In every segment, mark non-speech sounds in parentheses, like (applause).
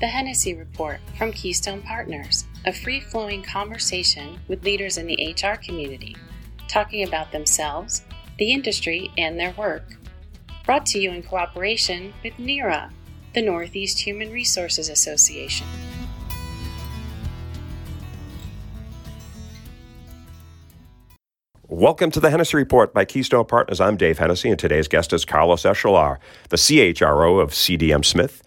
The Hennessy Report from Keystone Partners, a free flowing conversation with leaders in the HR community, talking about themselves, the industry, and their work. Brought to you in cooperation with NEHRA, the Northeast Human Resources Association. Welcome to the Hennessy Report by Keystone Partners. I'm Dave Hennessy, and today's guest is Carlos Echalar, the CHRO of CDM Smith.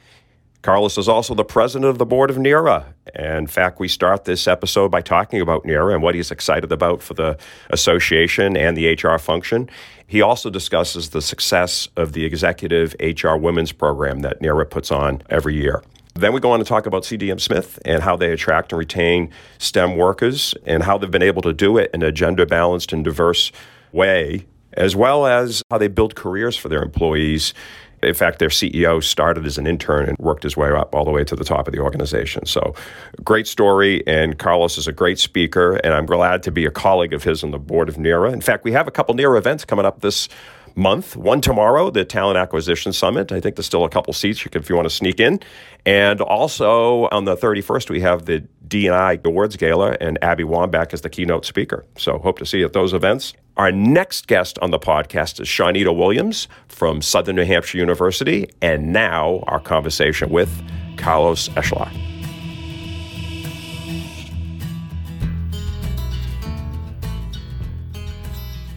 Carlos is also the president of the board of NEHRA. And In fact, we start this episode by talking about NEHRA and what he's excited about for the association and the HR function. He also discusses the success of the executive HR women's program that NEHRA puts on every year. Then we go on to talk about CDM Smith and how they attract and retain STEM workers and how they've been able to do it in a gender balanced and diverse way, as well as how they build careers for their employees in fact, their CEO started as an intern and worked his way up all the way to the top of the organization. So, great story. And Carlos is a great speaker, and I'm glad to be a colleague of his on the board of NEHRA. In fact, we have a couple NEHRA events coming up this month. One tomorrow, the Talent Acquisition Summit. I think there's still a couple seats if you want to sneak in. And also on the 31st, we have the D&I Awards Gala, and Abby Wambach is the keynote speaker. So hope to see you at those events. Our next guest on the podcast is Shawnita Williams from Southern New Hampshire University. And now our conversation with Carlos Echalar.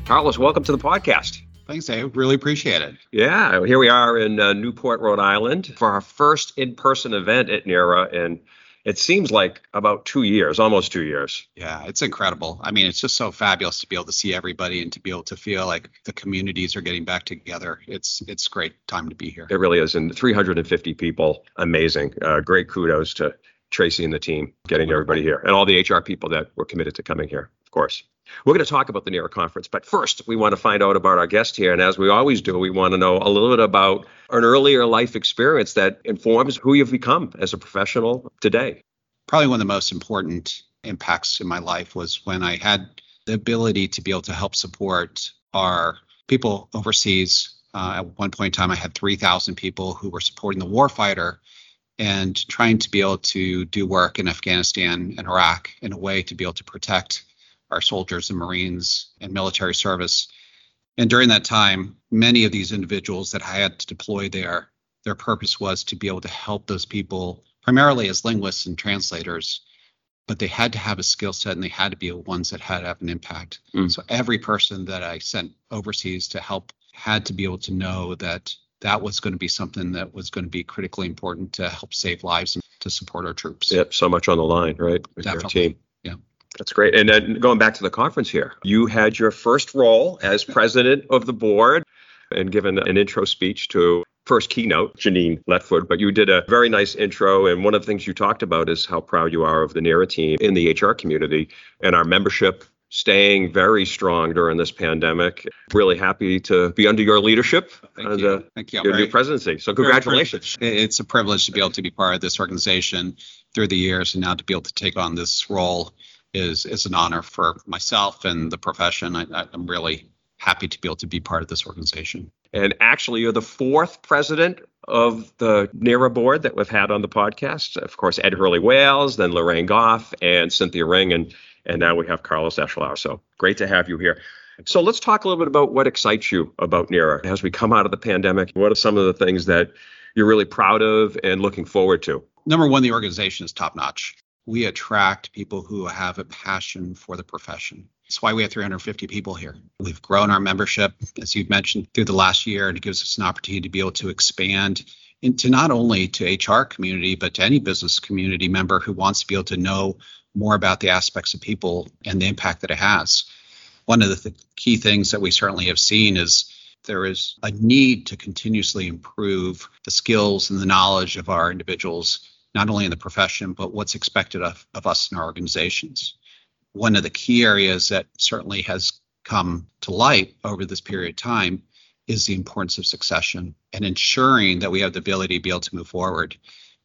Carlos, welcome to the podcast. Thanks, Dave. Really appreciate it. Yeah, here we are in uh, Newport, Rhode Island for our first in person event at NEHRA. And it seems like about two years, almost two years. Yeah, it's incredible. I mean, it's just so fabulous to be able to see everybody and to be able to feel like the communities are getting back together. It's it's great time to be here. It really is. And 350 people, amazing. Uh, great kudos to Tracy and the team getting everybody here and all the HR people that were committed to coming here, of course. We're going to talk about the NEHRA conference, but first we want to find out about our guest here. And as we always do, we want to know a little bit about an earlier life experience that informs who you've become as a professional today. Probably one of the most important impacts in my life was when I had the ability to be able to help support our people overseas. Uh, at one point in time, I had 3,000 people who were supporting the warfighter and trying to be able to do work in Afghanistan and Iraq in a way to be able to protect our soldiers and Marines and military service. And during that time, many of these individuals that I had to deploy there, their purpose was to be able to help those people, primarily as linguists and translators, but they had to have a skill set and they had to be the ones that had to have an impact. Mm. So every person that I sent overseas to help had to be able to know that that was going to be something that was going to be critically important to help save lives and to support our troops. Yep, so much on the line, right? With Definitely. your team. That's great. And then going back to the conference here, you had your first role as president of the board and given an intro speech to first keynote, Janine Letford, but you did a very nice intro. And one of the things you talked about is how proud you are of the NEHRA team in the HR community and our membership staying very strong during this pandemic. Really happy to be under your leadership Thank and, you. Thank you. your new presidency. So congratulations. It's a privilege to be able to be part of this organization through the years and now to be able to take on this role is is an honor for myself and the profession. I, I'm really happy to be able to be part of this organization. And actually, you're the fourth president of the NEHRA board that we've had on the podcast. Of course, Ed Hurley Wales, then Lorraine Goff, and Cynthia Ring, and and now we have Carlos Echalar. So great to have you here. So let's talk a little bit about what excites you about NEHRA as we come out of the pandemic. What are some of the things that you're really proud of and looking forward to? Number one, the organization is top notch we attract people who have a passion for the profession. That's why we have 350 people here. We've grown our membership, as you've mentioned, through the last year, and it gives us an opportunity to be able to expand into not only to HR community, but to any business community member who wants to be able to know more about the aspects of people and the impact that it has. One of the th- key things that we certainly have seen is there is a need to continuously improve the skills and the knowledge of our individuals not only in the profession, but what's expected of, of us in our organizations. One of the key areas that certainly has come to light over this period of time is the importance of succession and ensuring that we have the ability to be able to move forward.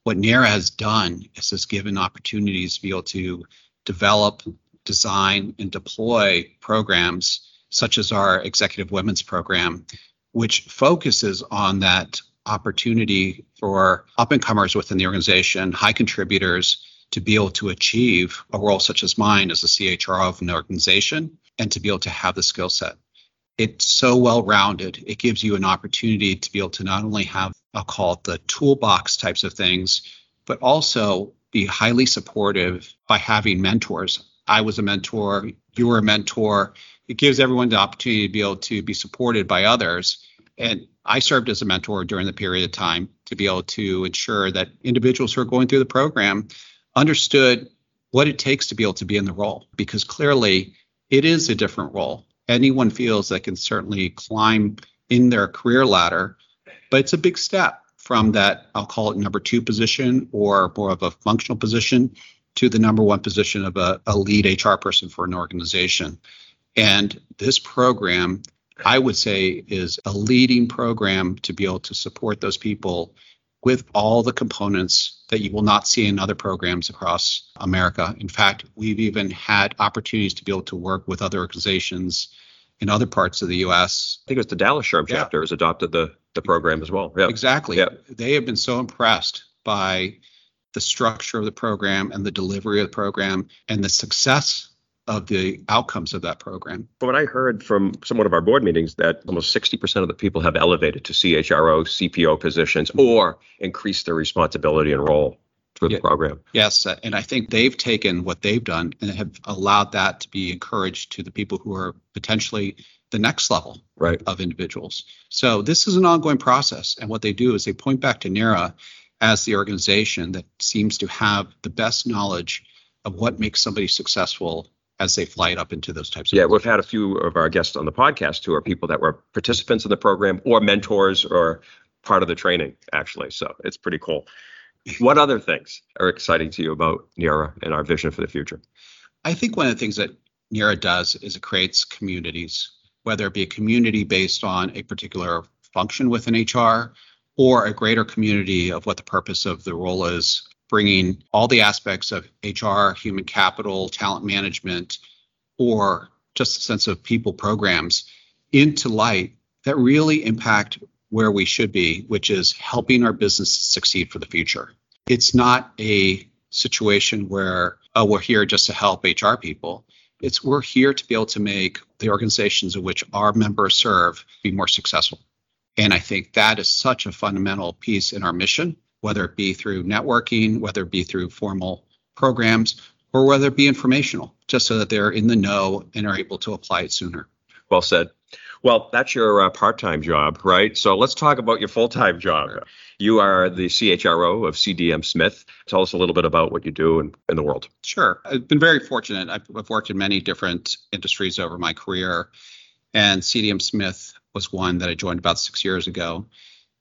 What NEHRA has done is has given opportunities to be able to develop, design, and deploy programs such as our Executive Women's Program, which focuses on that opportunity for up and comers within the organization, high contributors, to be able to achieve a role such as mine as a CHRO of an organization and to be able to have the skill set. It's so well rounded. It gives you an opportunity to be able to not only have, I'll call it the toolbox types of things, but also be highly supportive by having mentors. I was a mentor, you were a mentor. It gives everyone the opportunity to be able to be supported by others. And I served as a mentor during the period of time to be able to ensure that individuals who are going through the program understood what it takes to be able to be in the role because clearly it is a different role. Anyone feels they can certainly climb in their career ladder, but it's a big step from that, I'll call it number two position or more of a functional position to the number one position of a, a lead HR person for an organization. And this program, I would say, is a leading program to be able to support those people with all the components that you will not see in other programs across America. In fact, we've even had opportunities to be able to work with other organizations in other parts of the U.S. I think it was the Dallas SHRM yeah. chapter has adopted the the program as well. Yeah. Exactly. Yeah. They have been so impressed by the structure of the program and the delivery of the program and the success of the outcomes of that program. But what I heard from some of our board meetings that almost 60% of the people have elevated to CHRO, CPO positions mm-hmm. or increased their responsibility and role through yeah. the program. Yes, uh, and I think they've taken what they've done and have allowed that to be encouraged to the people who are potentially the next level right. of individuals. So this is an ongoing process, and what they do is they point back to NEHRA as the organization that seems to have the best knowledge of what makes somebody successful as they fly it up into those types of yeah we've had a few of our guests on the podcast who are people that were participants in the program or mentors or part of the training actually. So it's pretty cool. What other things are exciting to you about NEHRA and our vision for the future? I think one of the things that NEHRA does is it creates communities whether it be a community based on a particular function within hr or a greater community of what the purpose of the role is bringing all the aspects of HR, human capital, talent management, or just a sense of people programs into light that really impact where we should be, which is helping our business succeed for the future. It's not a situation where, oh, we're here just to help HR people. It's we're here to be able to make the organizations in which our members serve be more successful. And I think that is such a fundamental piece in our mission whether it be through networking, whether it be through formal programs, or whether it be informational, just so that they're in the know and are able to apply it sooner. Well said. Well, that's your uh, part time job, right? So let's talk about your full time job. Sure. You are the CHRO of CDM Smith. Tell us a little bit about what you do in, in the world. Sure. I've been very fortunate. I've, I've worked in many different industries over my career, and CDM Smith was one that I joined about six years ago.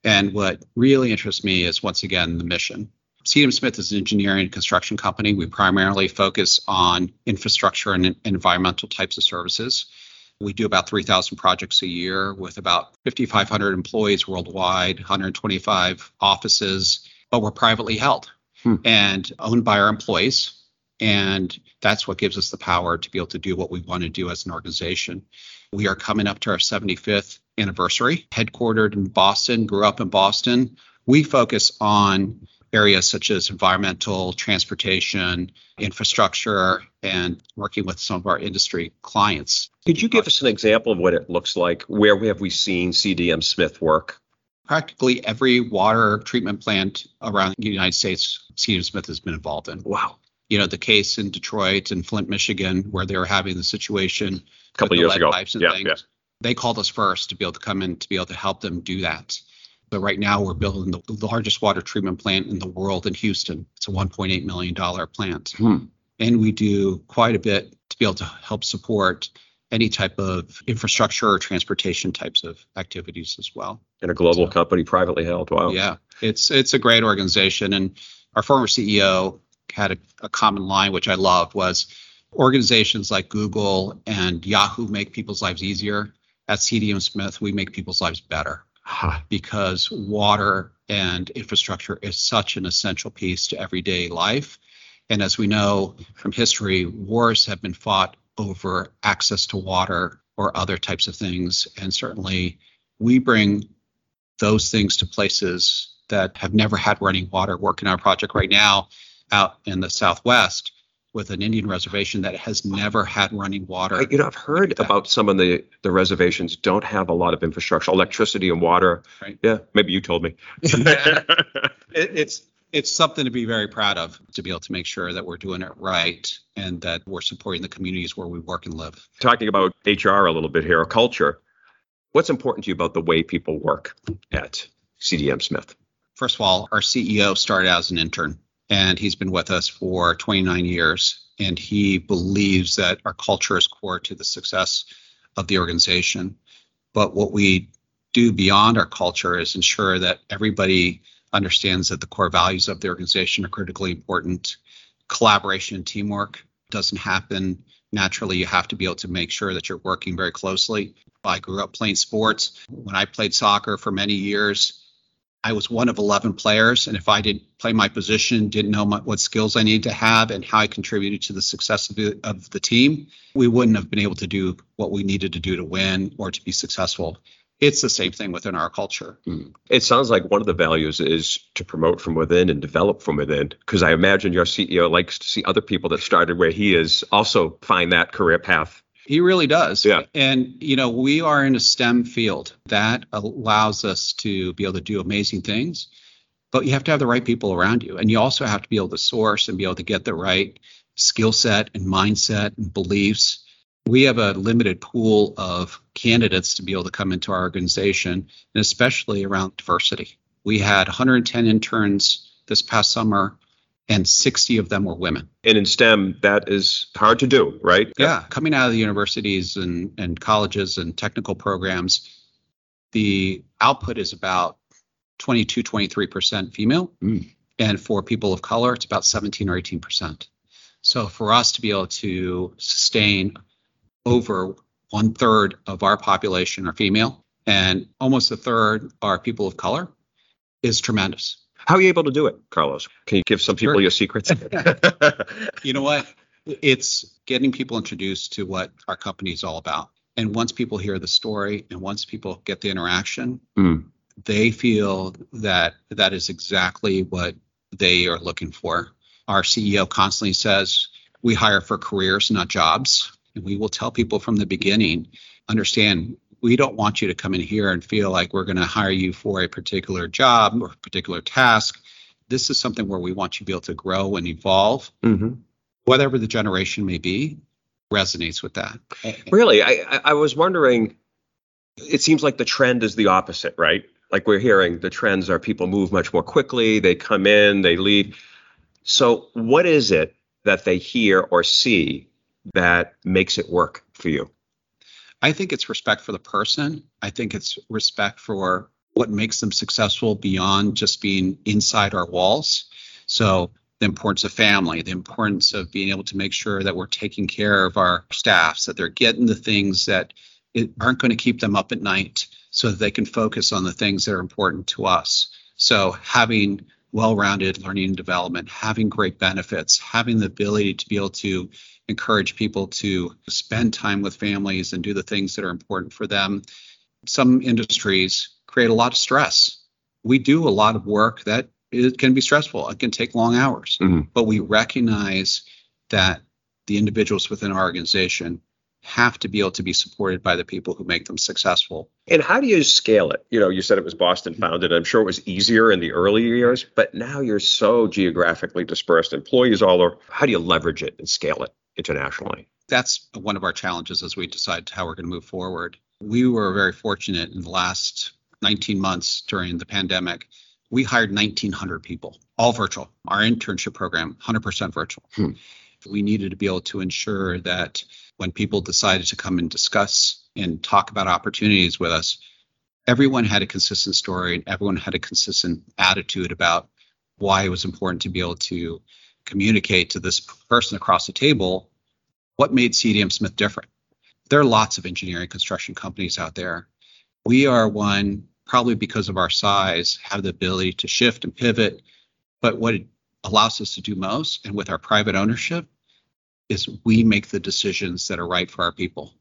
And what really interests me is once again the mission. CDM Smith is an engineering and construction company. We primarily focus on infrastructure and environmental types of services. We do about 3,000 projects a year with about 5,500 employees worldwide, 125 offices, but we're privately held hmm. and owned by our employees. And that's what gives us the power to be able to do what we want to do as an organization. We are coming up to our 75th anniversary, headquartered in Boston, grew up in Boston. We focus on areas such as environmental, transportation, infrastructure, and working with some of our industry clients. Could you give us an example of what it looks like? Where have we seen CDM Smith work? Practically every water treatment plant around the United States, CDM Smith has been involved in. Wow. You know, the case in Detroit and Flint, Michigan, where they were having the situation a couple years ago. Pipes and yeah, things. Yeah they called us first to be able to come in to be able to help them do that. But right now we're building the, largest water treatment plant in the world in Houston. It's a 1.8 million dollar plant, hmm. and we do quite a bit to be able to help support any type of infrastructure or transportation types of activities as well. In a global so, company, privately held. Wow. Yeah, it's it's a great organization, and our former CEO had a, a common line which I loved was organizations like Google and Yahoo make people's lives easier at CDM Smith, we make people's lives better huh. because water and infrastructure is such an essential piece to everyday life. And as we know from history, wars have been fought over access to water or other types of things. And certainly we bring those things to places that have never had running water. Working on a project right now out in the Southwest with an Indian reservation that has never had running water. You know, I've heard about some of the, the reservations don't have a lot of infrastructure, electricity and water. Right. Yeah, maybe you told me. (laughs) it, it's it's something to be very proud of to be able to make sure that we're doing it right and that we're supporting the communities where we work and live. Talking about HR a little bit here, culture. What's important to you about the way people work at CDM Smith? First of all, our CEO started out as an intern and he's been with us for 29 years. And he believes that our culture is core to the success of the organization. But what we do beyond our culture is ensure that everybody understands that the core values of the organization are critically important. Collaboration and teamwork doesn't happen naturally. You have to be able to make sure that you're working very closely. I grew up playing sports. When I played soccer for many years, I was one of 11 players, and if I didn't play my position, didn't know my, what skills I needed to have, and how I contributed to the success of the, of the team, we wouldn't have been able to do what we needed to do to win or to be successful. It's the same thing within our culture. Mm. It sounds like one of the values is to promote from within and develop from within. Because I imagine your CEO likes to see other people that started where he is also find that career path he really does. Yeah. And, you know, we are in a STEM field that allows us to be able to do amazing things, but you have to have the right people around you. And you also have to be able to source and be able to get the right skill set and mindset and beliefs. We have a limited pool of candidates to be able to come into our organization, and especially around diversity. We had 110 interns this past summer and 60 of them were women. And in STEM, that is hard to do, right? Yeah. Coming out of the universities and, and colleges and technical programs, the output is about 22, 23% female. Mm. And for people of color, it's about 17 or 18%. So for us to be able to sustain over one third of our population are female and almost a third are people of color is tremendous. How are you able to do it, Carlos? Can you give some people sure. your secrets? (laughs) you know what? It's getting people introduced to what our company is all about. And once people hear the story and once people get the interaction, mm. they feel that that is exactly what they are looking for. Our CEO constantly says, we hire for careers, not jobs. And we will tell people from the beginning, understand we don't want you to come in here and feel like we're going to hire you for a particular job or a particular task. This is something where we want you to be able to grow and evolve. Mm-hmm. Whatever the generation may be, resonates with that. Really, I, I was wondering. It seems like the trend is the opposite, right? Like we're hearing the trends are people move much more quickly, they come in, they leave. So, what is it that they hear or see that makes it work for you? I think it's respect for the person. I think it's respect for what makes them successful beyond just being inside our walls. So the importance of family, the importance of being able to make sure that we're taking care of our staffs, that they're getting the things that aren't going to keep them up at night so that they can focus on the things that are important to us. So having well-rounded learning and development, having great benefits, having the ability to be able to encourage people to spend time with families and do the things that are important for them. Some industries create a lot of stress. We do a lot of work that it can be stressful. It can take long hours, mm-hmm. but we recognize that the individuals within our organization have to be able to be supported by the people who make them successful. And how do you scale it? You know, you said it was Boston founded. I'm sure it was easier in the early years, but now you're so geographically dispersed, employees all over. How do you leverage it and scale it? internationally. That's one of our challenges as we decide how we're going to move forward. We were very fortunate in the last 19 months during the pandemic. We hired 1,900 people, all virtual. Our internship program, 100% virtual. Hmm. We needed to be able to ensure that when people decided to come and discuss and talk about opportunities with us, everyone had a consistent story and everyone had a consistent attitude about why it was important to be able to communicate to this person across the table what made CDM Smith different. There are lots of engineering construction companies out there. We are one, probably because of our size, have the ability to shift and pivot. But what it allows us to do most, and with our private ownership, is we make the decisions that are right for our people.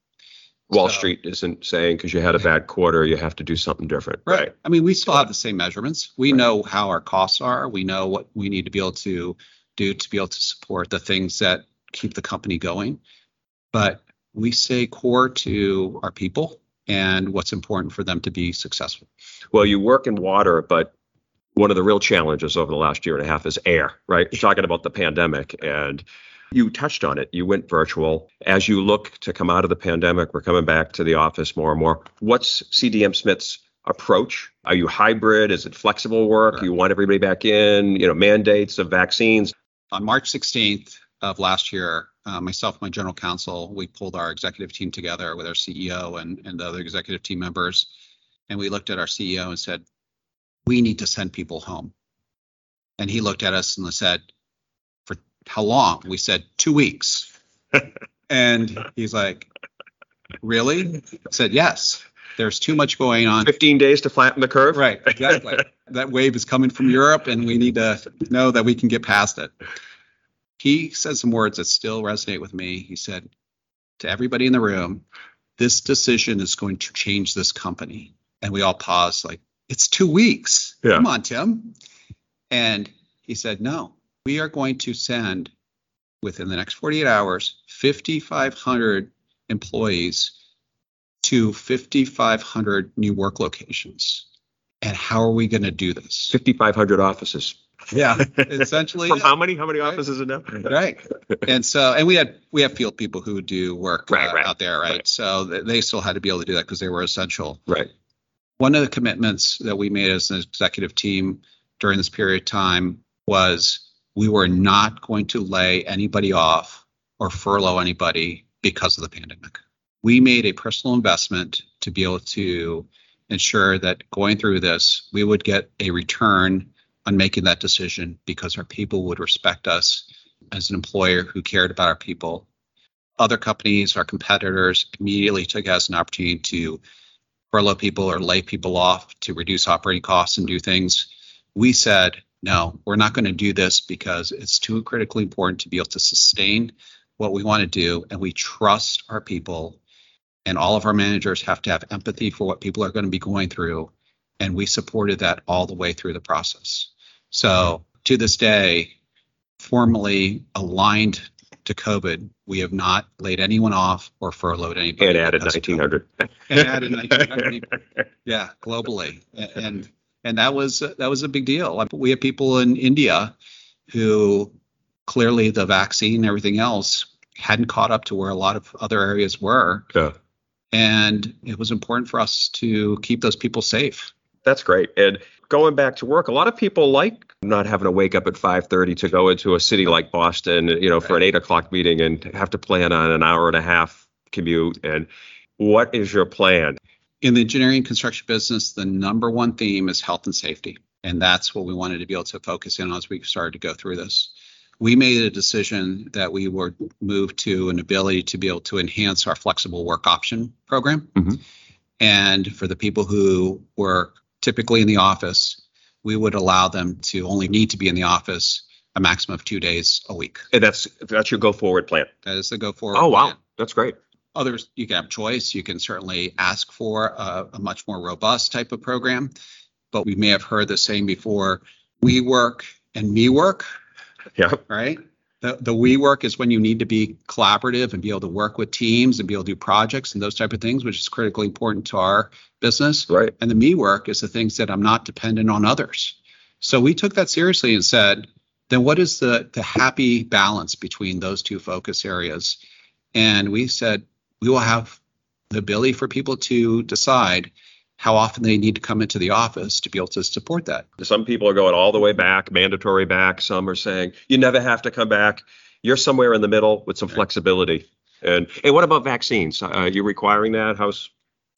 Wall So- Street isn't saying because you had a bad quarter, you have to do something different. Right. I mean, we still have the same measurements. We know how our costs are. We know what we need to be able to do to be able to support the things that keep the company going. But we stay core to our people and what's important for them to be successful. Well, you work in water, but one of the real challenges over the last year and a half is air, right? You're talking about the pandemic and you touched on it. You went virtual. As you look to come out of the pandemic, we're coming back to the office more and more. What's CDM Smith's approach? Are you hybrid? Is it flexible work? You want everybody back in, you know, mandates of vaccines? On March 16th of last year, uh, myself and my general counsel, we pulled our executive team together with our CEO and, and the other executive team members. And we looked at our CEO and said, we need to send people home. And he looked at us and said, for how long? We said, two weeks. (laughs) and he's like, really? I said, yes. There's too much going on. 15 days to flatten the curve? Right, exactly. (laughs) that wave is coming from Europe, and we need to know that we can get past it. He said some words that still resonate with me. He said to everybody in the room, This decision is going to change this company. And we all paused, like, It's two weeks. Yeah. Come on, Tim. And he said, No, we are going to send within the next 48 hours 5,500 employees to 5,500 new work locations. And how are we going to do this? 5,500 offices. Yeah, (laughs) essentially. From how many? How many Right. offices are now? right. And so, and we had we have field people who do work Right, uh, right, out there, right? right. So they still had to be able to do that because they were essential. Right. One of the commitments that we made as an executive team during this period of time was we were not going to lay anybody off or furlough anybody because of the pandemic. We made a personal investment to be able to ensure that going through this, we would get a return on making that decision because our people would respect us as an employer who cared about our people. Other companies, our competitors, immediately took as an opportunity to furlough people or lay people off to reduce operating costs and do things. We said, no, we're not going to do this because it's too critically important to be able to sustain what we want to do. And we trust our people. And all of our managers have to have empathy for what people are going to be going through. And we supported that all the way through the process. So to this day, formally aligned to COVID, we have not laid anyone off or furloughed anybody. And added because of COVID. 1,900. And added 1,900. (laughs) Yeah, globally, and and that was that was a big deal. We have people in India who clearly the vaccine and everything else hadn't caught up to where a lot of other areas were, Yeah. and it was important for us to keep those people safe. That's great. And going back to work, a lot of people like not having to wake up at 5:30 to go into a city like Boston, you know, for an eight o'clock meeting and have to plan on an hour and a half commute. And what is your plan? in the engineering and construction business, the number one theme is health and safety. And that's what we wanted to be able to focus in on as we started to go through this. We made a decision that we would move to an ability to be able to enhance our flexible work option program. Mhm. And for the people who work typically in the office, we would allow them to only need to be in the office a maximum of two days a week. And that's that's your go forward plan. That is the go forward. Oh wow, plan. that's great. Others, you can have choice. You can certainly ask for a, a much more robust type of program. But we may have heard the saying before we work and me work, Yeah. right? The, the we work is when you need to be collaborative and be able to work with teams and be able to do projects and those type of things, which is critically important to our business. Right. And the me work is the things that I'm not dependent on others. So we took that seriously and said, then what is the, the happy balance between those two focus areas? And we said, we will have the ability for people to decide how often they need to come into the office to be able to support that. Some people are going all the way back, mandatory back. Some are saying you never have to come back. You're somewhere in the middle with some flexibility. And and what about vaccines? Uh, Are you requiring that? How's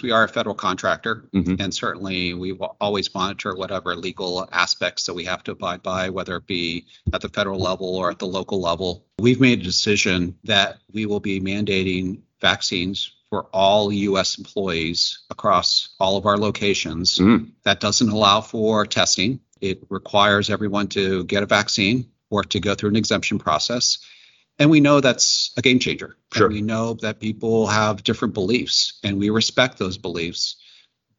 We are a federal contractor, Mhm. and certainly we will always monitor whatever legal aspects that we have to abide by, whether it be at the federal level or at the local level. We've made a decision that we will be mandating vaccines for all U.S. employees across all of our locations. Mm. That doesn't allow for testing. It requires everyone to get a vaccine or to go through an exemption process. And we know that's a game changer. Sure. And we know that people have different beliefs and we respect those beliefs.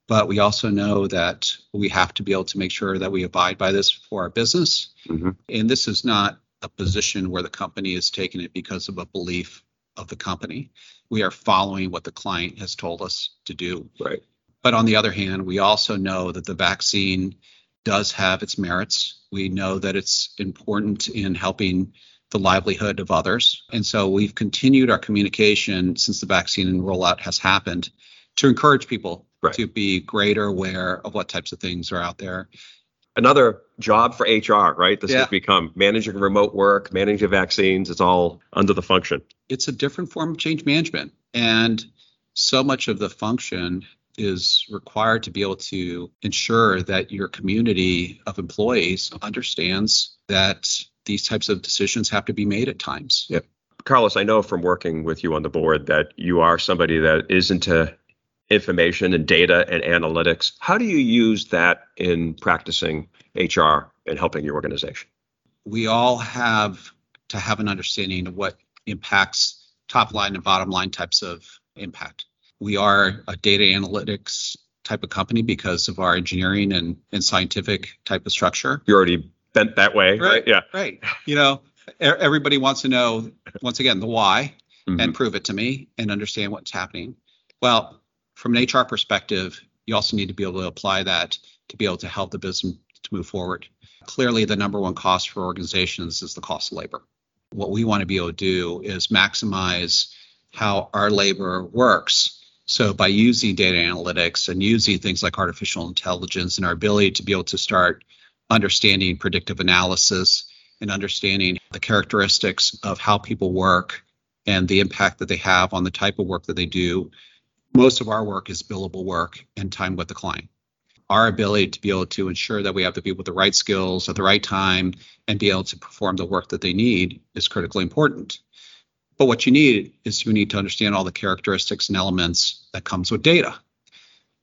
But we also know that we have to be able to make sure that we abide by this for our business. hmm And this is not a position where the company is taking it because of a belief of the company. We are following what the client has told us to do. Right. But on the other hand, we also know that the vaccine does have its merits. We know that it's important in helping the livelihood of others. And so we've continued our communication since the vaccine rollout has happened to encourage people Right. to be greater aware of what types of things are out there. Another job for HR, right? This Yeah. has become managing remote work, managing vaccines. It's all under the function. it's a different form of change management. And so much of the function is required to be able to ensure that your community of employees understands that these types of decisions have to be made at times. Yep. Carlos, I know from working with you on the board that you are somebody that is into information and data and analytics. How do you use that in practicing HR and helping your organization? We all have to have an understanding of what impacts top line and bottom line types of impact. We are a data analytics type of company because of our engineering and, and scientific type of structure. You're already bent that way, right? Right. Yeah. Right. You know, everybody wants to know, once again, the why Mhm. and prove it to me and understand what's happening. Well, from an HR perspective, you also need to be able to apply that to be able to help the business to move forward. Clearly, the number one cost for organizations is the cost of labor. What we want to be able to do is maximize how our labor works. So, by using data analytics and using things like artificial intelligence and our ability to be able to start understanding predictive analysis and understanding the characteristics of how people work and the impact that they have on the type of work that they do. Most of our work is billable work and time with the client. Our ability to be able to ensure that we have the people with the right skills at the right time and be able to perform the work that they need is critically important. But what you need is you need to understand all the characteristics and elements that comes with data.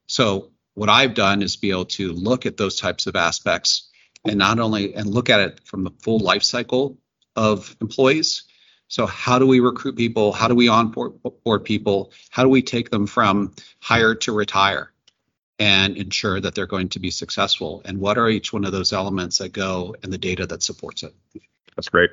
So what I've done is be able to look at those types of aspects and not only and look at it from the full life cycle of employees. So how do we recruit people? How do we onboard people? How do we take them from hire to retire and ensure that they're going to be successful? And what are each one of those elements that go and the data that supports it? That's great.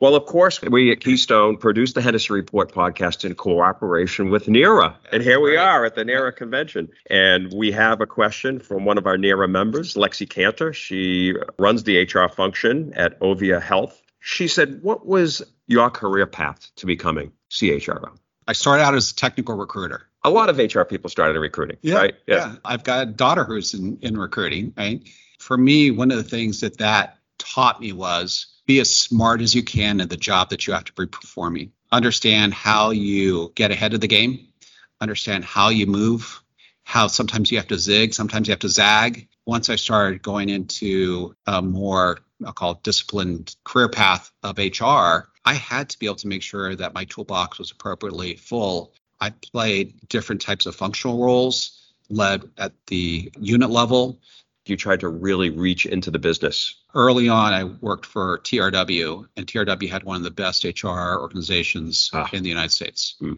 Well, of course, we at Keystone produce the Hennessy Report podcast in cooperation with NEHRA. And here we are at the NEHRA convention. And we have a question from one of our NEHRA members, Lexi Cantor. She runs the HR function at Ovia Health. She said, What was your career path to becoming CHRO? I started out as a technical recruiter. A lot of HR people started in recruiting, right? Yeah. I've got a daughter who's in, in recruiting, right? For me, one of the things that that taught me was be as smart as you can in the job that you have to be performing. Understand how you get ahead of the game, understand how you move, how sometimes you have to zig, sometimes you have to zag. Once I started going into a more, I'll call it disciplined career path of HR, I had to be able to make sure that my toolbox was appropriately full I played different types of functional roles, led at the unit level. You tried to really reach into the business. Early on, I worked for TRW, and TRW had one of the best HR organizations Ah. in the United States. Hmm.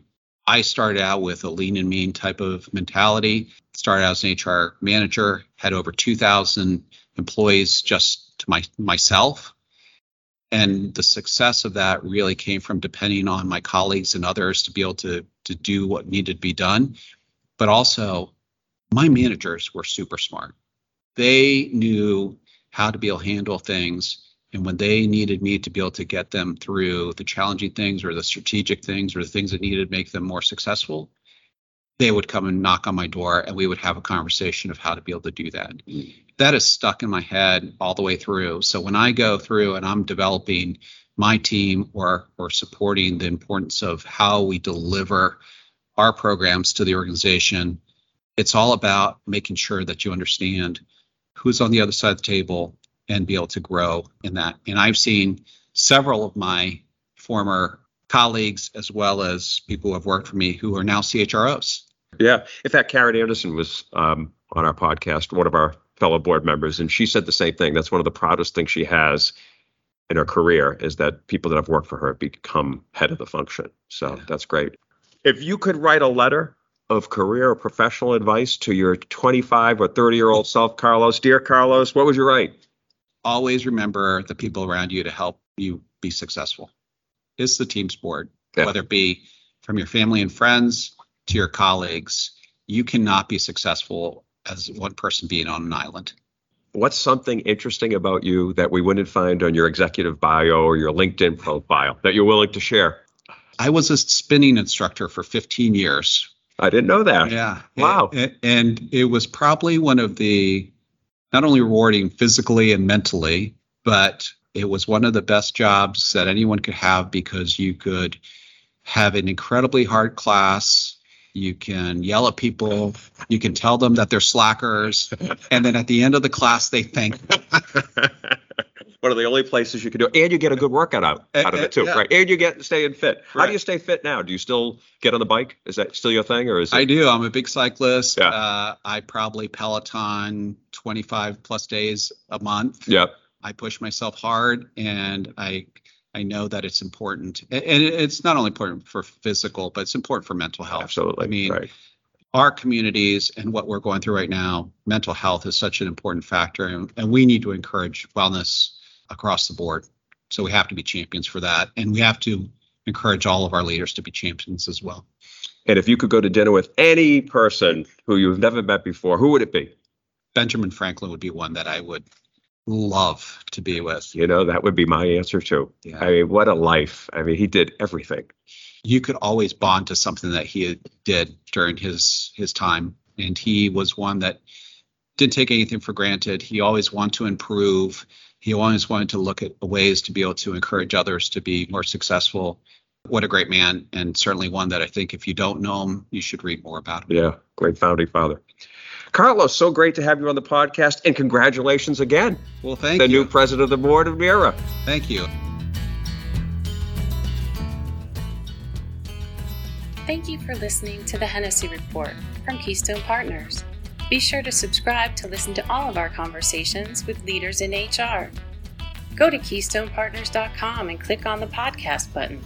I started out with a lean and mean type of mentality. Started out as an HR manager, had over 2,000 employees just to my myself. And the success of that really came from depending on my colleagues and others to be able to, to do what needed to be done. But also, my managers were super smart. They knew how to be able to handle things. And when they needed me to be able to get them through the challenging things or the strategic things or the things that needed to make them more successful, they would come and knock on my door and we would have a conversation of how to be able to do that. That is stuck in my head all the way through. So when I go through and I'm developing my team or or supporting the importance of how we deliver our programs to the organization, it's all about making sure that you understand who's on the other side of the table and be able to grow in that. And I've seen several of my former colleagues as well as people who have worked for me who are now CHROs. Yeah. In fact, Karen Anderson was um, on our podcast, one of our fellow board members, and she said the same thing. That's one of the proudest things she has in her career is that people that have worked for her have become head of the function. So Yeah. that's great. If you could write a letter of career or professional advice to your 25 or 30 year old self, Carlos, dear Carlos, what would you write? Always remember the people around you to help you be successful. It's the team sport, Yeah. whether it be from your family and friends to your colleagues. You cannot be successful as one person being on an island. What's something interesting about you that we wouldn't find on your executive bio or your LinkedIn profile that you're willing to share? I was a spinning instructor for 15 years. I didn't know that. Yeah. Wow. And, and it was probably one of the not only rewarding physically and mentally, but it was one of the best jobs that anyone could have because you could have an incredibly hard class. You can yell at people. You can tell them that they're slackers. And then at the end of the class, they thank (laughs) of the only places you can do it. And you get a good workout out, out of it too, yeah. right? And you get staying fit. How do you stay fit now? Do you still get on the bike? Is that still your thing or is it? I do. I'm a big cyclist. Yeah. Uh, I probably Peloton 25 plus days a month. Yep. I push myself hard and I I know that it's important. And it's not only important for physical, but it's important for mental health. Absolutely. I mean, right. our communities and what we're going through right now, mental health is such an important factor and, and we need to encourage wellness across the board. So we have to be champions for that and we have to encourage all of our leaders to be champions as well. And if you could go to dinner with any person who you've never met before, who would it be? Benjamin Franklin would be one that I would love to be with. You know, that would be my answer too. Yeah. I mean, what a life. I mean, he did everything. you could always bond to something that he did during his his time and he was one that didn't take anything for granted he always wanted to improve he always wanted to look at ways to be able to encourage others to be more successful what a great man and certainly one that i think if you don't know him you should read more about him Yeah. Great founding father. Carlos, so great to have you on the podcast and congratulations again. well thank the you new president of the board of NEHRA. thank you Thank you for listening to the Hennessy Report from Keystone Partners. Be sure to subscribe to listen to all of our conversations with leaders in HR. Go to KeystonePartners.com and click on the podcast button.